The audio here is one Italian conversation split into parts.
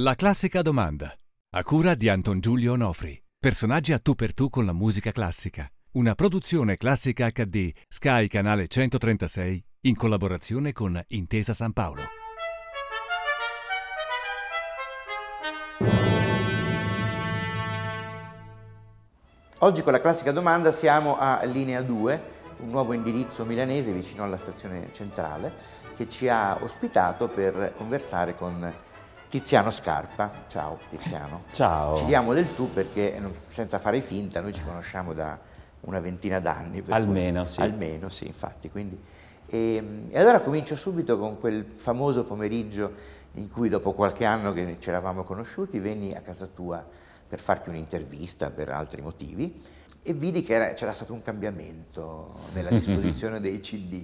La classica domanda. A cura di Anton Giulio Onofri. Personaggi a tu per tu con la musica classica. Una produzione classica HD Sky Canale 136 in collaborazione con Intesa San Paolo. Oggi con la classica domanda siamo a Linea 2, un nuovo indirizzo milanese vicino alla stazione centrale che ci ha ospitato per conversare con Tiziano Scarpa. Ciao Tiziano. Ciao. Ci diamo del tu perché senza fare finta noi ci conosciamo da una ventina d'anni. Almeno cui, sì. Almeno sì, infatti. Quindi, e, e, allora comincio subito con quel famoso pomeriggio in cui dopo qualche anno che ci eravamo conosciuti venni a casa tua per farti un'intervista per altri motivi e vidi che era, c'era stato un cambiamento nella disposizione dei CD.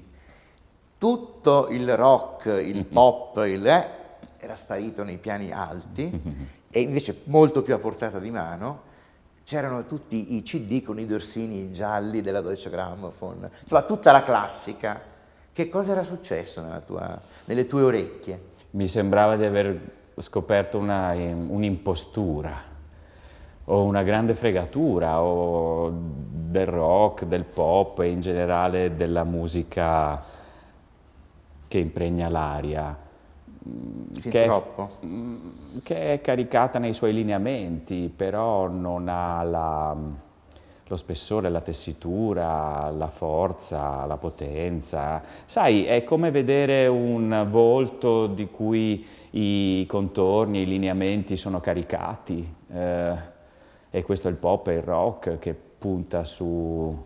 Tutto il rock, il pop, il, eh, era sparito nei piani alti e invece molto più a portata di mano c'erano tutti i CD con i dorsini gialli della Deutsche Grammophon, insomma tutta la classica. Che cosa era successo tua, nelle tue orecchie? Mi sembrava di aver scoperto una, un'impostura o una grande fregatura o del rock, del pop e in generale della musica che impregna l'aria. Fin che troppo. È, che è caricata nei suoi lineamenti, però non ha la, lo spessore, la tessitura, la forza, la potenza. Sai, è come vedere un volto di cui i contorni, i lineamenti sono caricati. Eh, e questo è il pop e il rock che punta su,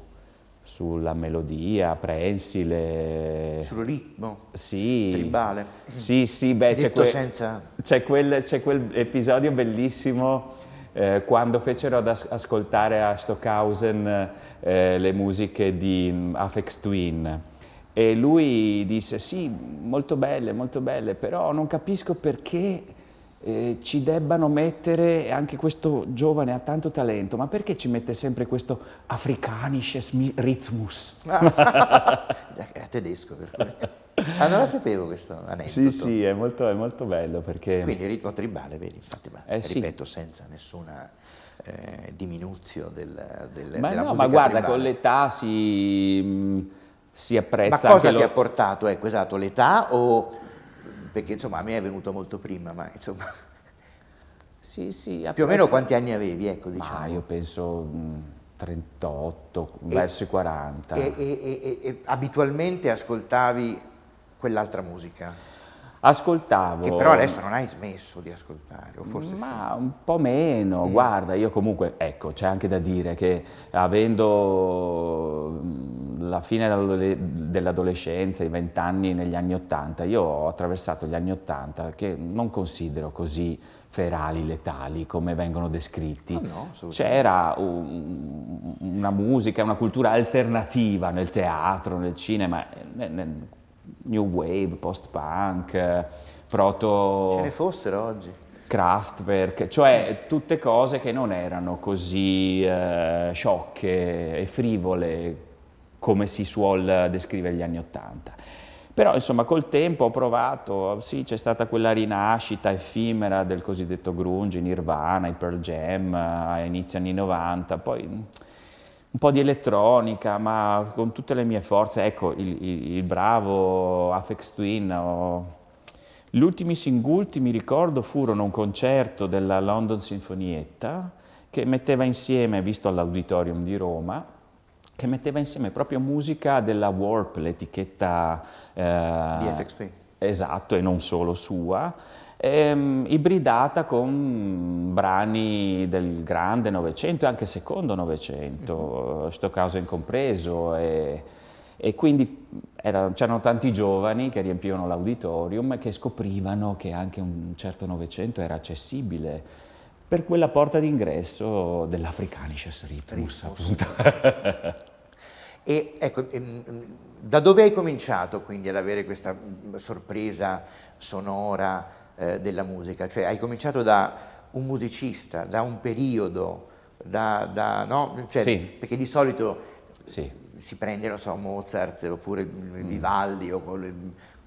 sulla melodia prensile. Sul ritmo sì. tribale. Sì, sì, beh, c'è, que- senza... c'è, quel, c'è quel episodio bellissimo eh, quando fecero ad as- ascoltare a Stockhausen eh, le musiche di um, Afex Twin. E lui disse sì, molto belle, molto belle, però non capisco perché eh, ci debbano mettere, anche questo giovane ha tanto talento, ma perché ci mette sempre questo afrikanisches Rhythmus? è tedesco. Ah, non la sapevo questo aneddoto. Sì, sì, è molto, è molto bello perché... Quindi il ritmo tribale, vedi, infatti, ma eh, ripeto, sì. senza nessuna eh, diminuzione del, del, ma della no, musica ma guarda, tribale. con l'età si, mh, si apprezza Ma cosa anche ti lo... ha portato, ecco, esatto, l'età o perché insomma a me è venuto molto prima, ma insomma... Sì, sì, Più o meno quanti anni avevi, ecco, diciamo? Ma io penso mh, 38, e, verso i 40. E, e, e, abitualmente ascoltavi quell'altra musica? Ascoltavo. Che però adesso non hai smesso di ascoltare, o forse Ma sì. un po' meno, mm. guarda, io comunque, ecco, c'è anche da dire che avendo la fine dell'adolescenza, i vent'anni negli anni Ottanta, io ho attraversato gli anni Ottanta che non considero così ferali, letali, come vengono descritti. Oh no, C'era un, una musica, una cultura alternativa nel teatro, nel cinema, nel new wave, post-punk, proto... Ce ne fossero oggi. Kraftwerk, cioè tutte cose che non erano così eh, sciocche e frivole come si suol descrivere gli anni Ottanta. Però insomma col tempo ho provato, sì c'è stata quella rinascita effimera del cosiddetto grunge, Nirvana, i Pearl Jam a inizio anni 90, poi un po' di elettronica, ma con tutte le mie forze, ecco il, il, il bravo Afex Twin, ho... gli ultimi singulti mi ricordo furono un concerto della London Sinfonietta che metteva insieme, visto all'Auditorium di Roma, che metteva insieme proprio musica della Warp, l'etichetta eh, di FX Twin. Esatto, e non solo sua, ehm, ibridata con brani del grande Novecento e anche secondo Novecento, uh-huh. Stockhausen compreso. E, e quindi era, c'erano tanti giovani che riempivano l'auditorium e che scoprivano che anche un certo Novecento era accessibile per quella porta d'ingresso dell'Africanisches Rhythmus, appunto. e ecco, ehm, da dove hai cominciato quindi ad avere questa sorpresa sonora eh, della musica? Cioè hai cominciato da un musicista, da un periodo, da, da, no? cioè, sì. perché di solito sì. si prende, non so, Mozart oppure Vivaldi mm. o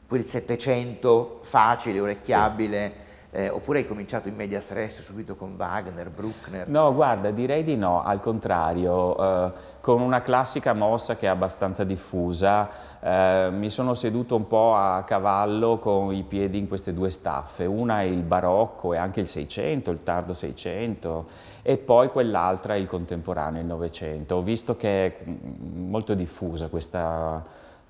quel Settecento facile, orecchiabile. Sì Eh, oppure hai cominciato in media stress subito con Wagner, Bruckner? No, guarda, direi di no, al contrario, eh, con una classica mossa che è abbastanza diffusa, eh, mi sono seduto un po' a cavallo con i piedi in queste due staffe, una è il barocco e anche il Seicento, il tardo Seicento, e poi quell'altra è il contemporaneo, il Novecento. Ho visto che è molto diffusa questa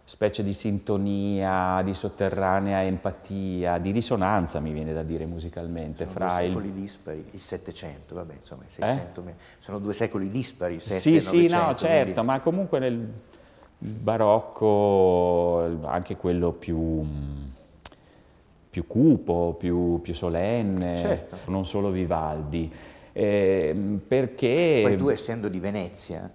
specie di sintonia, di sotterranea empatia, di risonanza mi viene da dire musicalmente. Sono fra due il... secoli dispari, il Settecento, vabbè insomma il Seicento, eh? sono due secoli dispari, il Sì, sì, no, certo, quindi... ma comunque nel barocco anche quello più, più cupo, più, più solenne, Certo. non solo Vivaldi. Eh, perché Poi tu essendo di Venezia,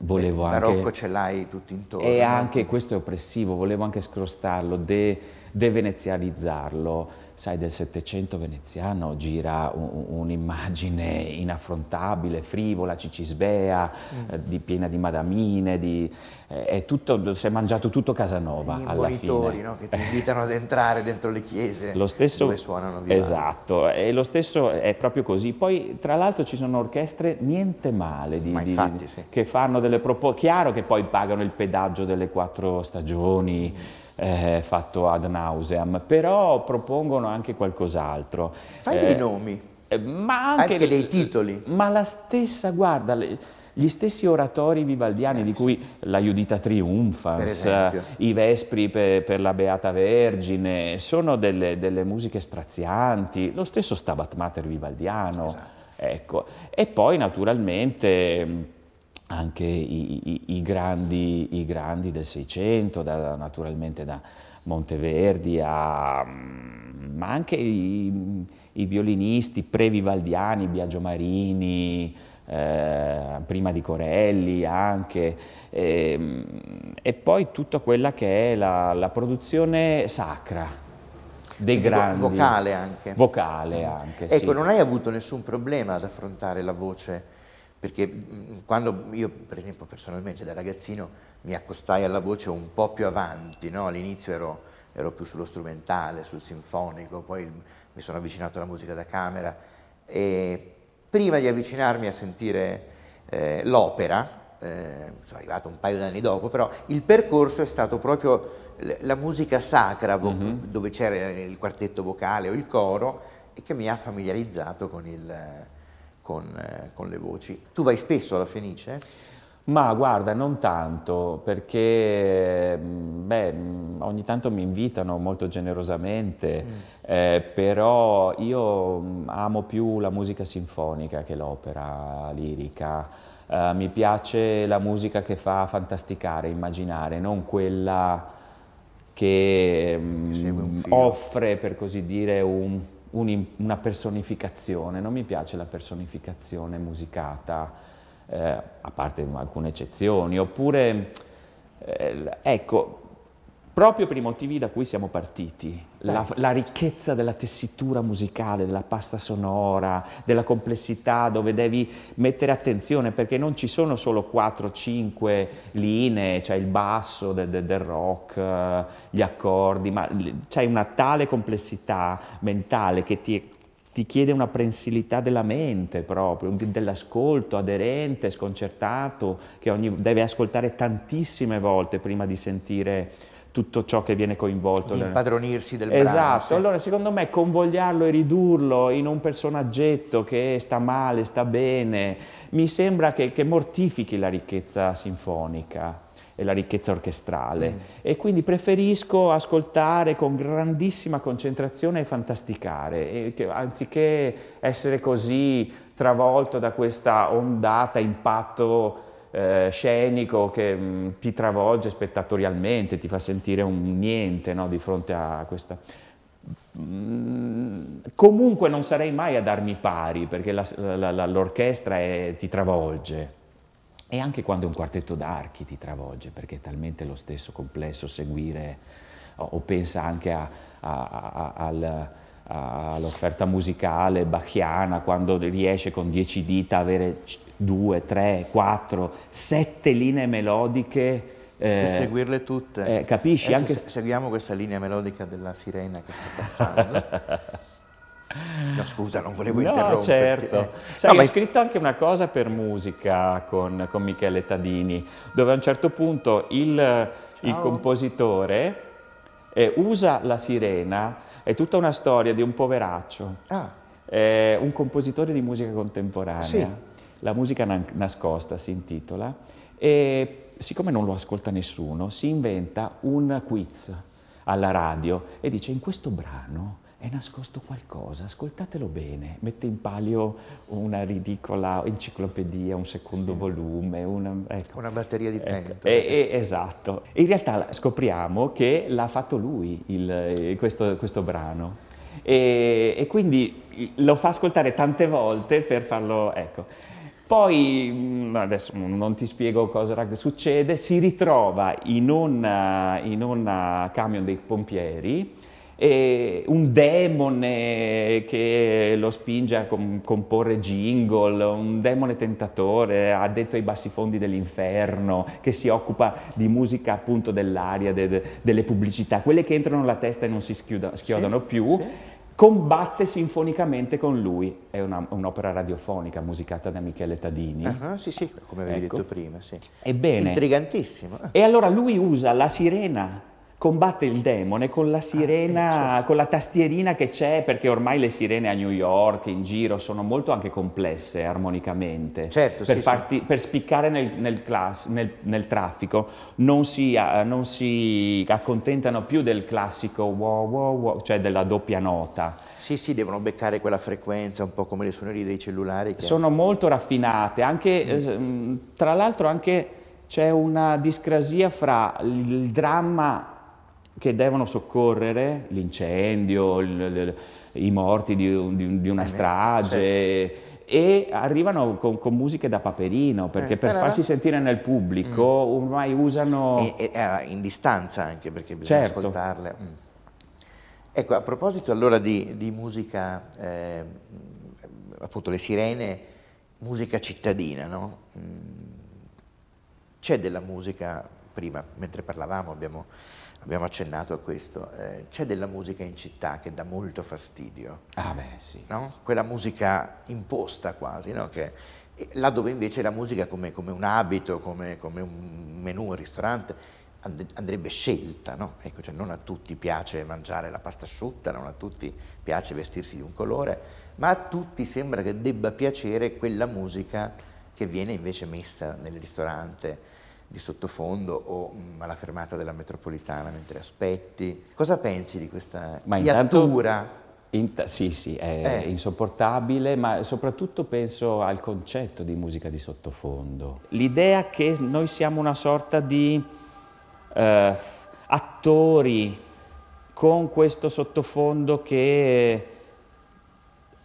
volevo il anche... barocco ce l'hai tutto intorno. E anche questo è oppressivo, volevo anche scrostarlo, de, devenezializzarlo. Sai, del Settecento veneziano gira un- un'immagine inaffrontabile, frivola, cicisbea, eh, di- piena di madamine, di, eh, è tutto, si è mangiato tutto Casanova Gli alla fine. no? che ti invitano ad entrare dentro le chiese Lo stesso, dove suonano Vivaldi. esatto, e lo stesso è proprio così. Poi, tra l'altro, ci sono orchestre niente male di- Ma di- infatti, sì. che fanno delle proposte. Chiaro che poi pagano il pedaggio delle quattro stagioni. Eh, fatto ad nauseam, però propongono anche qualcos'altro. Fai Eh, dei nomi, eh, ma anche, anche dei titoli. Ma la stessa, guarda, le- gli stessi oratori vivaldiani di cui la Judita Triumphans, i Vespri per, per la Beata Vergine, sono delle, delle musiche strazianti, lo stesso Stabat Mater vivaldiano. Esatto. Ecco. E poi naturalmente anche i, i- i grandi, i grandi del Seicento, da- naturalmente da Monteverdi a, mm, ma anche i, violinisti pre-vivaldiani, Biagio Marini, eh, prima di Corelli anche, ehm, e poi tutta quella che è la, la produzione sacra dei Quindi grandi. vocale anche. Vocale anche, Ecco, sì. non hai avuto nessun problema ad affrontare la voce, perché mh, quando io, per esempio, personalmente da ragazzino mi accostai alla voce un po' più avanti, no? all'inizio ero, ero più sullo strumentale, sul sinfonico, poi mi sono avvicinato alla musica da camera e prima di avvicinarmi a sentire eh, l'opera, eh, sono arrivato un paio d'anni dopo, però il percorso è stato proprio la musica sacra, vo- dove c'era il quartetto vocale o il coro, e che mi ha familiarizzato con, il, con, eh, con le voci. Tu vai spesso alla Fenice? Ma guarda, non tanto, perché mh, beh, mh, ogni tanto mi invitano molto generosamente, eh, però io mh, amo più la musica sinfonica che l'opera lirica. Eh, mi piace la musica che fa fantasticare, immaginare, non quella che mh, un filo. offre, per così dire, un- un- una personificazione. Non mi piace la personificazione musicata eh, a parte alcune eccezioni, oppure, eh, ecco, proprio per i motivi da cui siamo partiti, la, la ricchezza della tessitura musicale, della pasta sonora, della complessità, dove devi mettere attenzione, perché non ci sono solo 4-5 linee, c'è il basso de- de- del rock, eh, gli accordi, ma c'è una tale complessità mentale che ti ti chiede una prensilità della mente proprio, dell'ascolto aderente, sconcertato, che ogni, deve ascoltare tantissime volte prima di sentire tutto ciò che viene coinvolto. Di nel- impadronirsi del brano. Esatto, sì. allora secondo me convogliarlo e ridurlo in un personaggetto che sta male, sta bene, mi sembra che, che mortifichi la ricchezza sinfonica e la ricchezza orchestrale Mm. e quindi preferisco ascoltare con grandissima concentrazione e fantasticare, e che- anziché essere così travolto da questa ondata impatto eh, scenico che mh, ti travolge spettatorialmente, ti fa sentire un niente no, di fronte a questa... Mm, Comunque non sarei mai a darmi pari perché la- la- la- l'orchestra è- ti travolge. E anche quando è un quartetto d'archi ti travolge, perché è talmente lo stesso complesso seguire, o, o pensa anche a- a- a- al- a- all'offerta musicale bachiana, quando riesce con dieci dita a avere due, tre, quattro, sette linee melodiche. Per eh, seguirle tutte. eh, capisci? Adesso Anche- se- seguiamo questa linea melodica della sirena che sta passando. No, scusa, non volevo no, interromperti. certo. eh. Sai, No, ma ho scritto anche una cosa per musica con, con Michele Tadini, dove a un certo punto il, il compositore eh, usa la sirena, è tutta una storia di un poveraccio, Ah, eh, un compositore di musica contemporanea, Sì. La musica nan- nascosta si intitola, e siccome non lo ascolta nessuno, si inventa un quiz alla radio e dice in questo brano è nascosto qualcosa, ascoltatelo bene, mette in palio una ridicola enciclopedia, un secondo volume, una, ecco. una batteria di Ecco, pentole. e- e- esatto. In realtà scopriamo che l'ha fatto lui il- eh, questo, questo brano e, e quindi lo fa ascoltare tante volte per farlo... Ecco. Poi, mh, adesso non ti spiego cosa succede, si ritrova in un, eh, in un eh, camion dei pompieri e un demone che lo spinge a com- comporre jingle, un demone tentatore addetto ai bassi fondi dell'inferno che si occupa di musica appunto dell'aria, de- de- delle pubblicità, quelle che entrano nella testa e non si schiuda- schiodano più. Combatte sinfonicamente con lui, è una- un'opera radiofonica musicata da Michele Tadini. Ah, sì, sì, come avevi Ecco. detto prima, sì. Ebbene, Intrigantissimo. Ah, e allora lui usa la sirena, combatte il demone con la sirena, eh, certo. con la tastierina che c'è, perché ormai le sirene a New York, in giro, sono molto anche complesse armonicamente. Certo, per, sì, farti- per spiccare nel, nel class- nel- nel traffico non si, eh, non si accontentano più del classico wow wow wow, cioè della doppia nota. Sì, sì, devono beccare quella frequenza, un po' come le suonerie dei cellulari. Sono molto raffinate, anche, eh, mh, tra l'altro anche c'è una discrasia fra il dramma che devono soccorrere, l'incendio, il- il- i morti di, di di una Eh, strage, e arrivano con, con musiche da paperino, perché Eh, per allora- farsi sentire nel pubblico ormai usano... E, e era in distanza anche perché bisogna Certo. ascoltarle. Mm. Ecco, a proposito allora di, di musica, eh, appunto le sirene, musica cittadina, no? Mm, C'è della musica, prima mentre parlavamo abbiamo, abbiamo accennato a questo, eh, c'è della musica in città che dà molto fastidio Ah beh sì. no? quella musica imposta quasi, no? che, là dove invece la musica come, come un abito, come, come un menù al ristorante and- andrebbe scelta, no? ecco, cioè non a tutti piace mangiare la pasta asciutta, non a tutti piace vestirsi di un colore, ma a tutti sembra che debba piacere quella musica che viene invece messa nel ristorante di sottofondo o mm, alla fermata della metropolitana mentre aspetti. Cosa pensi di questa Ma intanto- iattura? Int- sì, sì, è Eh. insopportabile, ma soprattutto penso al concetto di musica di sottofondo. L'idea che noi siamo una sorta di eh, attori con questo sottofondo che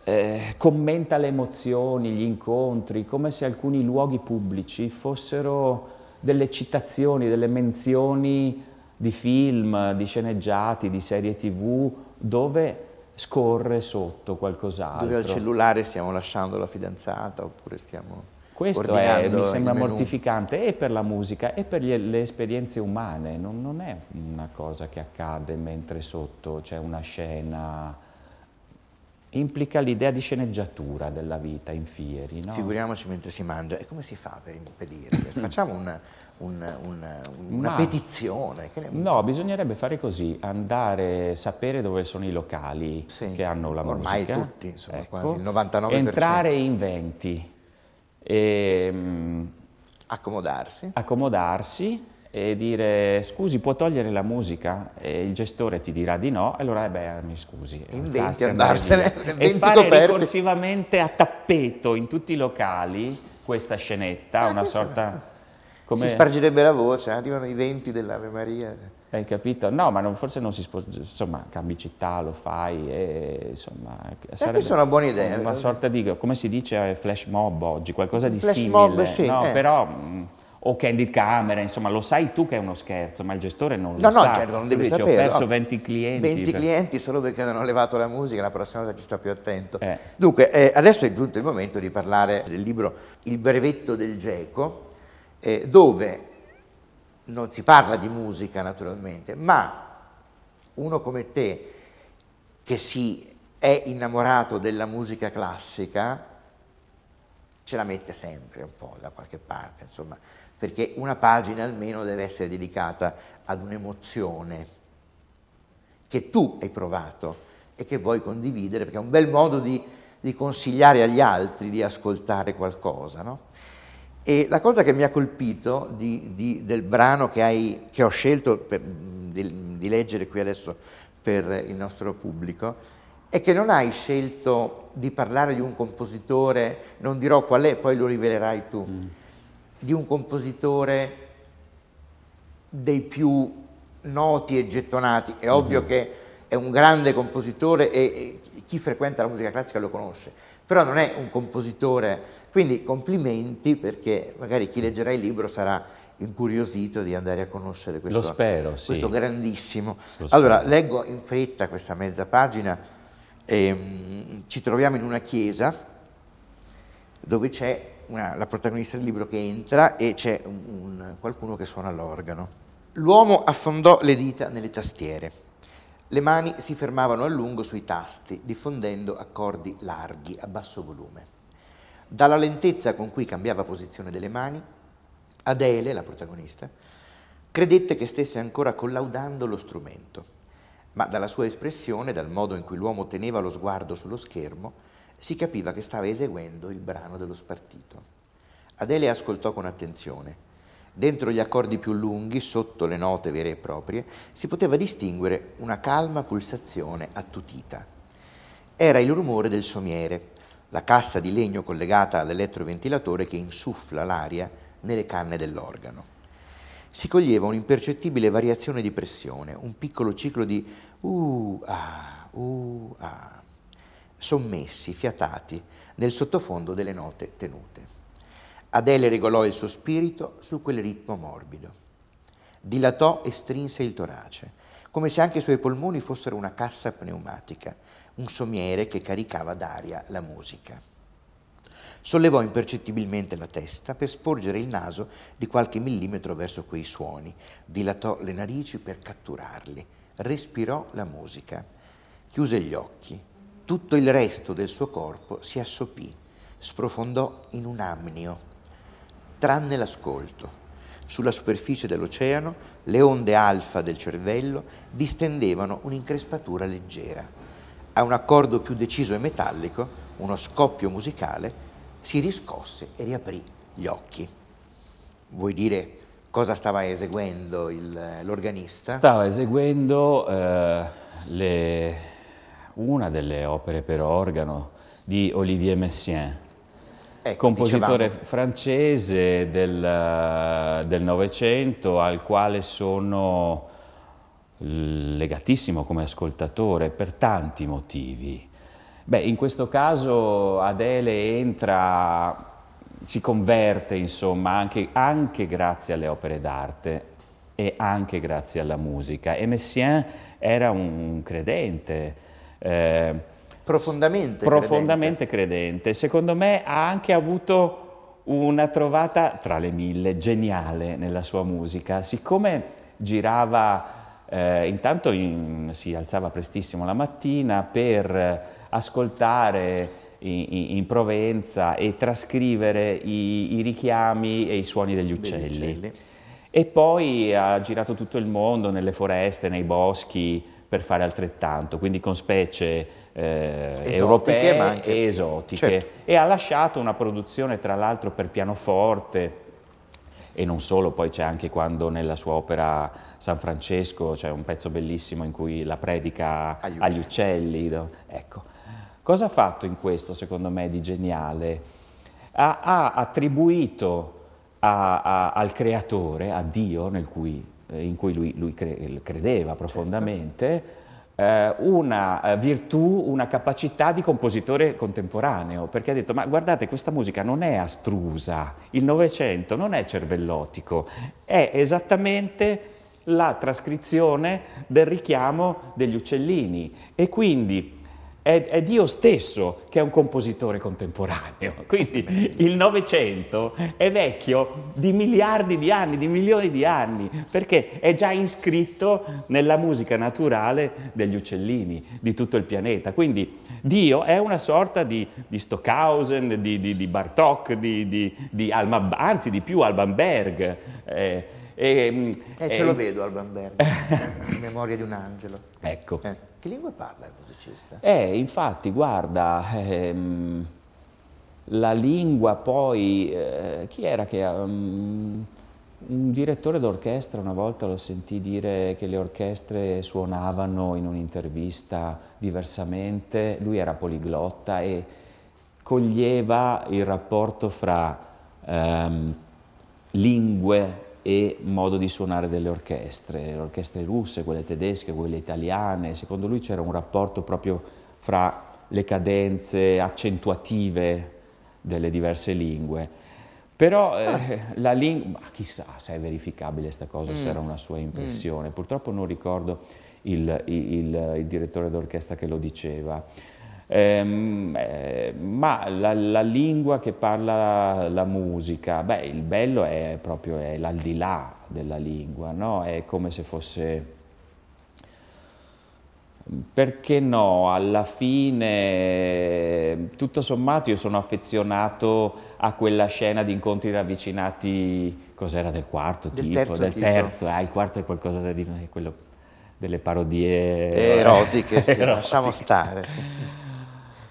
eh, commenta le emozioni, gli incontri, come se alcuni luoghi pubblici fossero delle citazioni, delle menzioni di film, di sceneggiati, di serie tv, dove scorre sotto qualcos'altro. Dove al cellulare stiamo lasciando la fidanzata oppure stiamo Questo è, mi sembra mortificante e per la musica e per gli- le esperienze umane, non, non è una cosa che accade mentre sotto c'è una scena, implica l'idea di sceneggiatura della vita in fieri, no? Figuriamoci mentre si mangia. E come si fa per impedire? Facciamo una, un- un- una Ma- petizione. No, bisognerebbe fare così, andare, sapere dove sono i locali Sì, che hanno la ormai musica. Ecco. tutti, insomma, quasi il 99%. Entrare in venti, e, mm, Accomodarsi. accomodarsi e dire scusi può togliere la musica e il gestore ti dirà di no allora eh beh mi scusi In alzarsi 20 e andare andarsene. 20 e fare coperti. ricorsivamente a tappeto in tutti i locali questa scenetta Ah, una sorta Si come spargerebbe la voce, arrivano i venti dell'Ave Maria. hai capito? No, ma non- forse non si può, insomma, cambi città, lo fai e insomma... sarebbe questa è una buona idea, Una sorta di, come si dice, flash mob oggi, qualcosa di Flash simile. mob, sì, no, eh. però... mh, o candid camera, insomma, lo sai tu che è uno scherzo, ma il gestore non No, lo no, sa. certo, non devi dice, saperlo. Ho perso no. 20 clienti. 20 per- clienti solo perché non ho levato la musica, la prossima volta ci sto più attento. Eh. Dunque, eh, adesso è giunto il momento di parlare del libro Il brevetto del Geco, eh, dove non si parla di musica naturalmente, ma uno come te che si è innamorato della musica classica ce la mette sempre un po' da qualche parte, insomma, perché una pagina almeno deve essere dedicata ad un'emozione che tu hai provato e che vuoi condividere, perché è un bel modo di, di consigliare agli altri di ascoltare qualcosa. No? E la cosa che mi ha colpito di, di, del brano che, hai, che ho scelto per, di, leggere qui adesso per il nostro pubblico è che non hai scelto di parlare di un compositore, non dirò qual è, poi lo rivelerai tu, mm. Di un compositore dei più noti e gettonati. È ovvio mm-hmm. che è un grande compositore e chi frequenta la musica classica lo conosce, però non è un compositore, quindi complimenti perché magari chi leggerà il libro sarà incuriosito di andare a conoscere questo, spero, sì. questo grandissimo. Allora, leggo in fretta questa mezza pagina, e, um, ci troviamo in una chiesa dove c'è una, la protagonista del libro che entra e c'è un, un, qualcuno che suona l'organo. L'uomo affondò le dita nelle tastiere. Le mani si fermavano a lungo sui tasti, diffondendo accordi larghi a basso volume. Dalla lentezza con cui cambiava posizione delle mani, Adele, la protagonista, credette che stesse ancora collaudando lo strumento, ma dalla sua espressione, dal modo in cui l'uomo teneva lo sguardo sullo schermo, si capiva che stava eseguendo il brano dello spartito. Adele ascoltò con attenzione Dentro gli accordi più lunghi, sotto le note vere e proprie, si poteva distinguere una calma pulsazione attutita. Era il rumore del somiere, la cassa di legno collegata all'eletroventilatore che insuffla l'aria nelle canne dell'organo. Si coglieva un'impercettibile variazione di pressione, un piccolo ciclo di uh, ah, uh, ah, sommessi, fiatati, nel sottofondo delle note tenute. Adele regolò il suo spirito su quel ritmo morbido. Dilatò e strinse il torace, come se anche i suoi polmoni fossero una cassa pneumatica, un somiere che caricava d'aria la musica. Sollevò impercettibilmente la testa per sporgere il naso di qualche millimetro verso quei suoni, dilatò le narici per catturarli, respirò la musica, chiuse gli occhi. Tutto il resto del suo corpo si assopì, sprofondò in un amnio tranne l'ascolto. Sulla superficie dell'oceano le onde alfa del cervello distendevano un'increspatura leggera. A un accordo più deciso e metallico, uno scoppio musicale, si riscosse e riaprì gli occhi. Vuoi dire cosa stava eseguendo il, l'organista? Stava eseguendo eh, le, una delle opere per organo di Olivier Messiaen Ecco, compositore dicevamo. francese del Novecento al quale sono legatissimo come ascoltatore per tanti motivi. Beh, in questo caso Adele entra, si converte insomma anche, anche grazie alle opere d'arte e anche grazie alla musica. E Messiaen era un credente. Eh, Profondamente, profondamente credente. credente. Secondo me ha anche avuto una trovata tra le mille geniale nella sua musica. Siccome girava, eh, intanto in, si alzava prestissimo la mattina per ascoltare in, in Provenza e trascrivere i, i, richiami e i suoni degli uccelli. degli uccelli. E poi ha girato tutto il mondo, nelle foreste, nei boschi, per fare altrettanto, quindi con specie eh, europee ma anche... e esotiche certo. e ha lasciato una produzione tra l'altro per pianoforte e non solo, poi c'è anche quando nella sua opera San Francesco c'è un pezzo bellissimo in cui la predica agli uccelli. Agli uccelli no? ecco. Cosa ha fatto in questo secondo me di geniale? Ha, ha attribuito a, a, al creatore, a Dio, cui, eh, in cui lui, lui credeva profondamente, certo eh, una eh, virtù, una capacità di compositore contemporaneo, perché ha detto ma guardate questa musica non è astrusa, il Novecento non è cervellotico, è esattamente la trascrizione del richiamo degli uccellini e quindi è, è, Dio stesso che è un compositore contemporaneo. Quindi il Novecento è vecchio di miliardi di anni, di milioni di anni, perché è già iscritto nella musica naturale degli uccellini di tutto il pianeta. Quindi Dio è una sorta di, di Stockhausen, di, di, di Bartok, di, Alma, anzi di più Alban Berg. Eh, e, eh, ce lo vedo Alban Berg, in memoria di un angelo. Ecco. Eh. Che lingua parla il musicista? Eh, infatti, guarda, ehm, la lingua poi, eh, chi era che... Um, un direttore d'orchestra una volta lo sentì dire che le orchestre suonavano in un'intervista diversamente, lui era poliglotta e coglieva il rapporto fra ehm, lingue e modo di suonare delle orchestre, le orchestre russe, quelle tedesche, quelle italiane, secondo lui c'era un rapporto proprio fra le cadenze accentuative delle diverse lingue. Però eh, ah. la lingua, chissà se è verificabile questa cosa, mm. se era una sua impressione, mm. purtroppo non ricordo il, il, il, il direttore d'orchestra che lo diceva. Ehm, eh, ma la, la, lingua che parla la musica, beh, il bello è proprio l'aldilà della lingua, no? È come se fosse... Perché no? Alla fine, tutto sommato, io sono affezionato a quella scena di incontri ravvicinati, cos'era del quarto del tipo? Terzo del tipo. terzo, ah, il quarto è qualcosa di quello delle parodie erotiche, sì, erotiche. lasciamo stare. Sì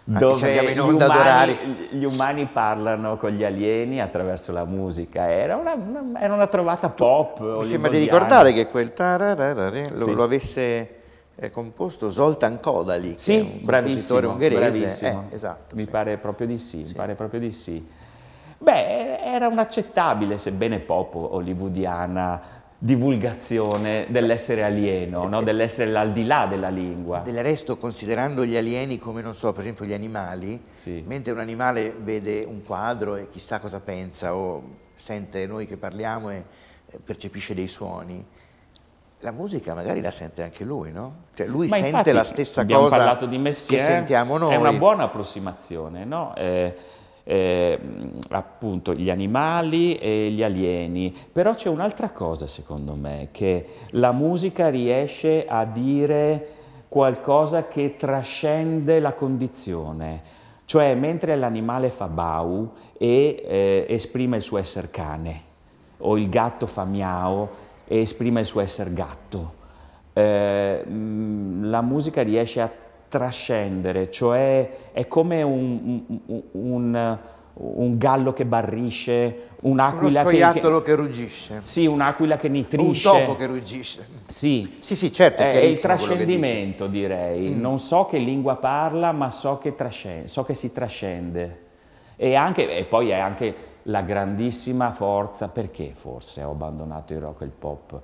dove gli umani, gli umani, parlano con gli alieni attraverso la musica. Era una, una, era una trovata pop. Mi sembra di ricordare che quel lo, sì. lo avesse eh, composto Zoltan Kodali, sì, un compositore ungherese. Bravissimo. Eh, esatto, mi sì. pare proprio di sì, sì. pare proprio di sì. Beh, era un'accettabile, sebbene pop hollywoodiana, divulgazione dell'essere alieno, no? dell'essere l'aldilà della lingua. Del resto, considerando gli alieni come, non so, per esempio gli animali, sì. mentre un animale vede un quadro e chissà cosa pensa o sente noi che parliamo e percepisce dei suoni, la musica magari la sente anche lui, no? Cioè lui Ma sente la stessa cosa Messier, che sentiamo noi. È una buona approssimazione, no? Eh, eh, appunto gli animali e gli alieni, però c'è un'altra cosa secondo me, che la musica riesce a dire qualcosa che trascende la condizione, cioè mentre l'animale fa bau e eh, esprime il suo essere cane, o il gatto fa miau e esprime il suo essere gatto, eh, la musica riesce a trascendere, cioè è come un, un, un, un gallo che barrisce, un'aquila Uno scoiattolo che, che, ruggisce. Sì, un'aquila che nitrisce. Un topo che ruggisce. Sì, sì, sì certo. È, è il trascendimento, direi. Mm. Non so che lingua parla, ma so che, so che si trascende. E, anche, e poi è anche la grandissima forza, perché forse ho abbandonato il rock e il pop?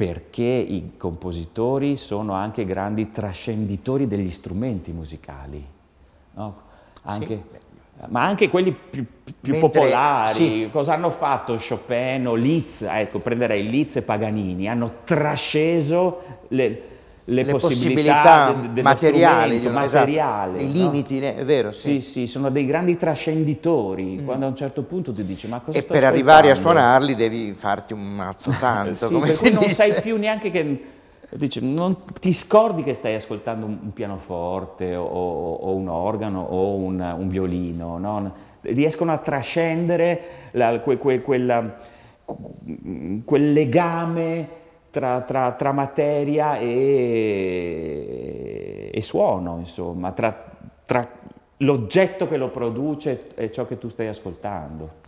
Perché i compositori sono anche grandi trascenditori degli strumenti musicali, no? anche, sì. ma anche quelli più, più Mentre, popolari. Sì. Cosa hanno fatto Chopin o Liszt? Ecco, prenderei Liszt e Paganini, hanno trasceso le, le, le possibilità, possibilità materiali, esatto, materiale, i limiti, no? è vero. Sì. sì, sì, sono dei grandi trascenditori, mm. quando a un certo punto ti dici ma cosa E per arrivare a suonarli devi farti un mazzo tanto, sì, come per cui dice. non sai più neanche che... Dice, non ti scordi che stai ascoltando un pianoforte o, o un organo o un, un violino, no? riescono a trascendere la, que, que, quella, quel legame tra, tra, tra materia e, e, suono, insomma, tra, tra l'oggetto che lo produce e ciò che tu stai ascoltando.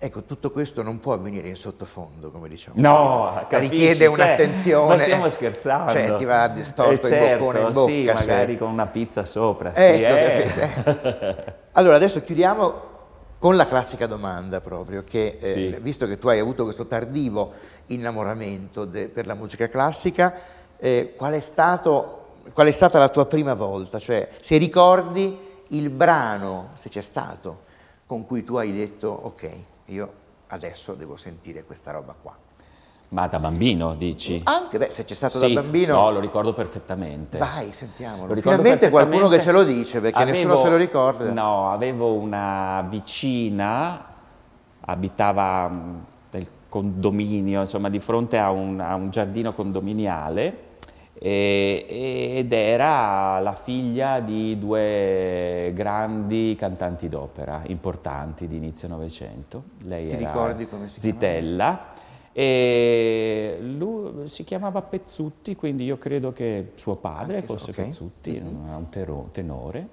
Ecco, tutto questo non può avvenire in sottofondo, come diciamo. No, capisci, richiede cioè, un'attenzione. Ma stiamo scherzando. Cioè, ti va distorto eh, certo, il boccone in bocca. Sì, magari con una pizza sopra. Ecco, sì, eh. allora, adesso chiudiamo con la classica domanda proprio, che eh, sì. visto che tu hai avuto questo tardivo innamoramento de, per la musica classica, eh, qual, è stato, qual, è stata la tua prima volta? Cioè, se ricordi il brano, se c'è stato, con cui tu hai detto ok, io adesso devo sentire questa roba qua. Ma da bambino, dici? Anche, beh, se c'è stato Sì, da bambino... No, lo ricordo perfettamente. Vai, sentiamolo. Finalmente qualcuno che ce lo dice, perché Avevo- nessuno se lo ricorda. No, avevo una vicina, abitava mh, nel condominio, insomma, di fronte a un, a un giardino condominiale e- ed era la figlia di due grandi cantanti d'opera importanti di inizio Novecento. Lei Ti ricordi come si chiamava? E lui si chiamava Pezzutti, quindi io credo che suo padre Anche fosse ok. Pezzutti, era un tero- tenore.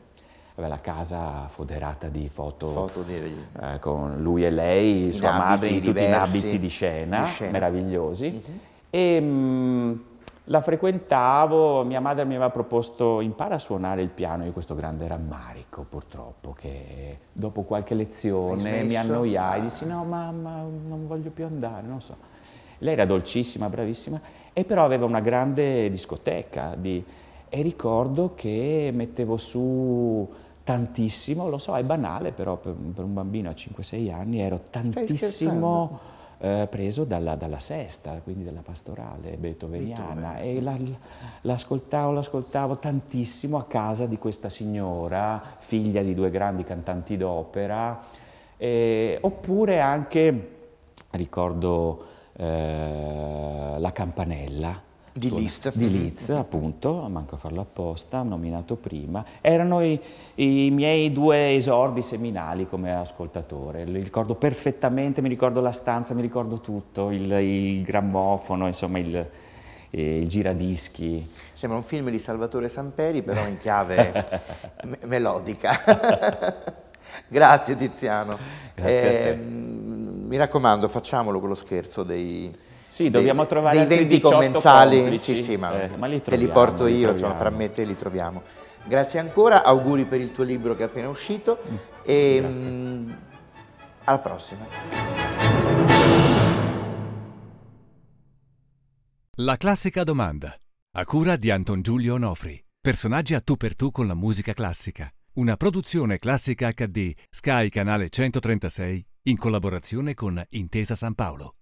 Aveva la casa foderata di foto, Foto di... eh, con lui e lei, In sua madre in tutti in abiti di scena, di scena. meravigliosi. Mhm. E mh, la frequentavo, mia madre mi aveva proposto impara a suonare il piano, io questo grande rammarico purtroppo, che dopo qualche lezione mi annoiai, Ah. dissi no mamma non voglio più andare, non so. Lei era dolcissima, bravissima, e però aveva una grande discoteca di- e ricordo che mettevo su tantissimo, lo so, è banale, però per, per un bambino a 5-6 anni ero tantissimo eh, preso dalla, dalla sesta, quindi dalla pastorale beethoveniana e la- l'ascoltavo, l'ascoltavo tantissimo a casa di questa signora, figlia di due grandi cantanti d'opera, e- oppure anche, ricordo, eh, la campanella. Di Liszt. Di Liszt, appunto, manco a farlo apposta, nominato prima. Erano i, i miei due esordi seminali come ascoltatore. Li ricordo perfettamente, mi ricordo la stanza, mi ricordo tutto, il, il grammofono, insomma il, eh, il giradischi. Sembra un film di Salvatore Samperi, però in chiave me- melodica. Grazie Tiziano. Grazie. Ehm, mi raccomando, facciamolo quello scherzo dei... Sì, dobbiamo dei- trovare dei altri 20 18 commensali. complici. Sì, sì, ma, Eh, ma li te li porto li io, insomma, fra me e te li troviamo. Grazie ancora, auguri per il tuo libro che è appena uscito e mm, alla prossima. La classica domanda. A cura di Anton Giulio Onofri. Personaggi a tu per tu con la musica classica. Una produzione classica HD Sky Canale 136 in collaborazione con Intesa San Paolo.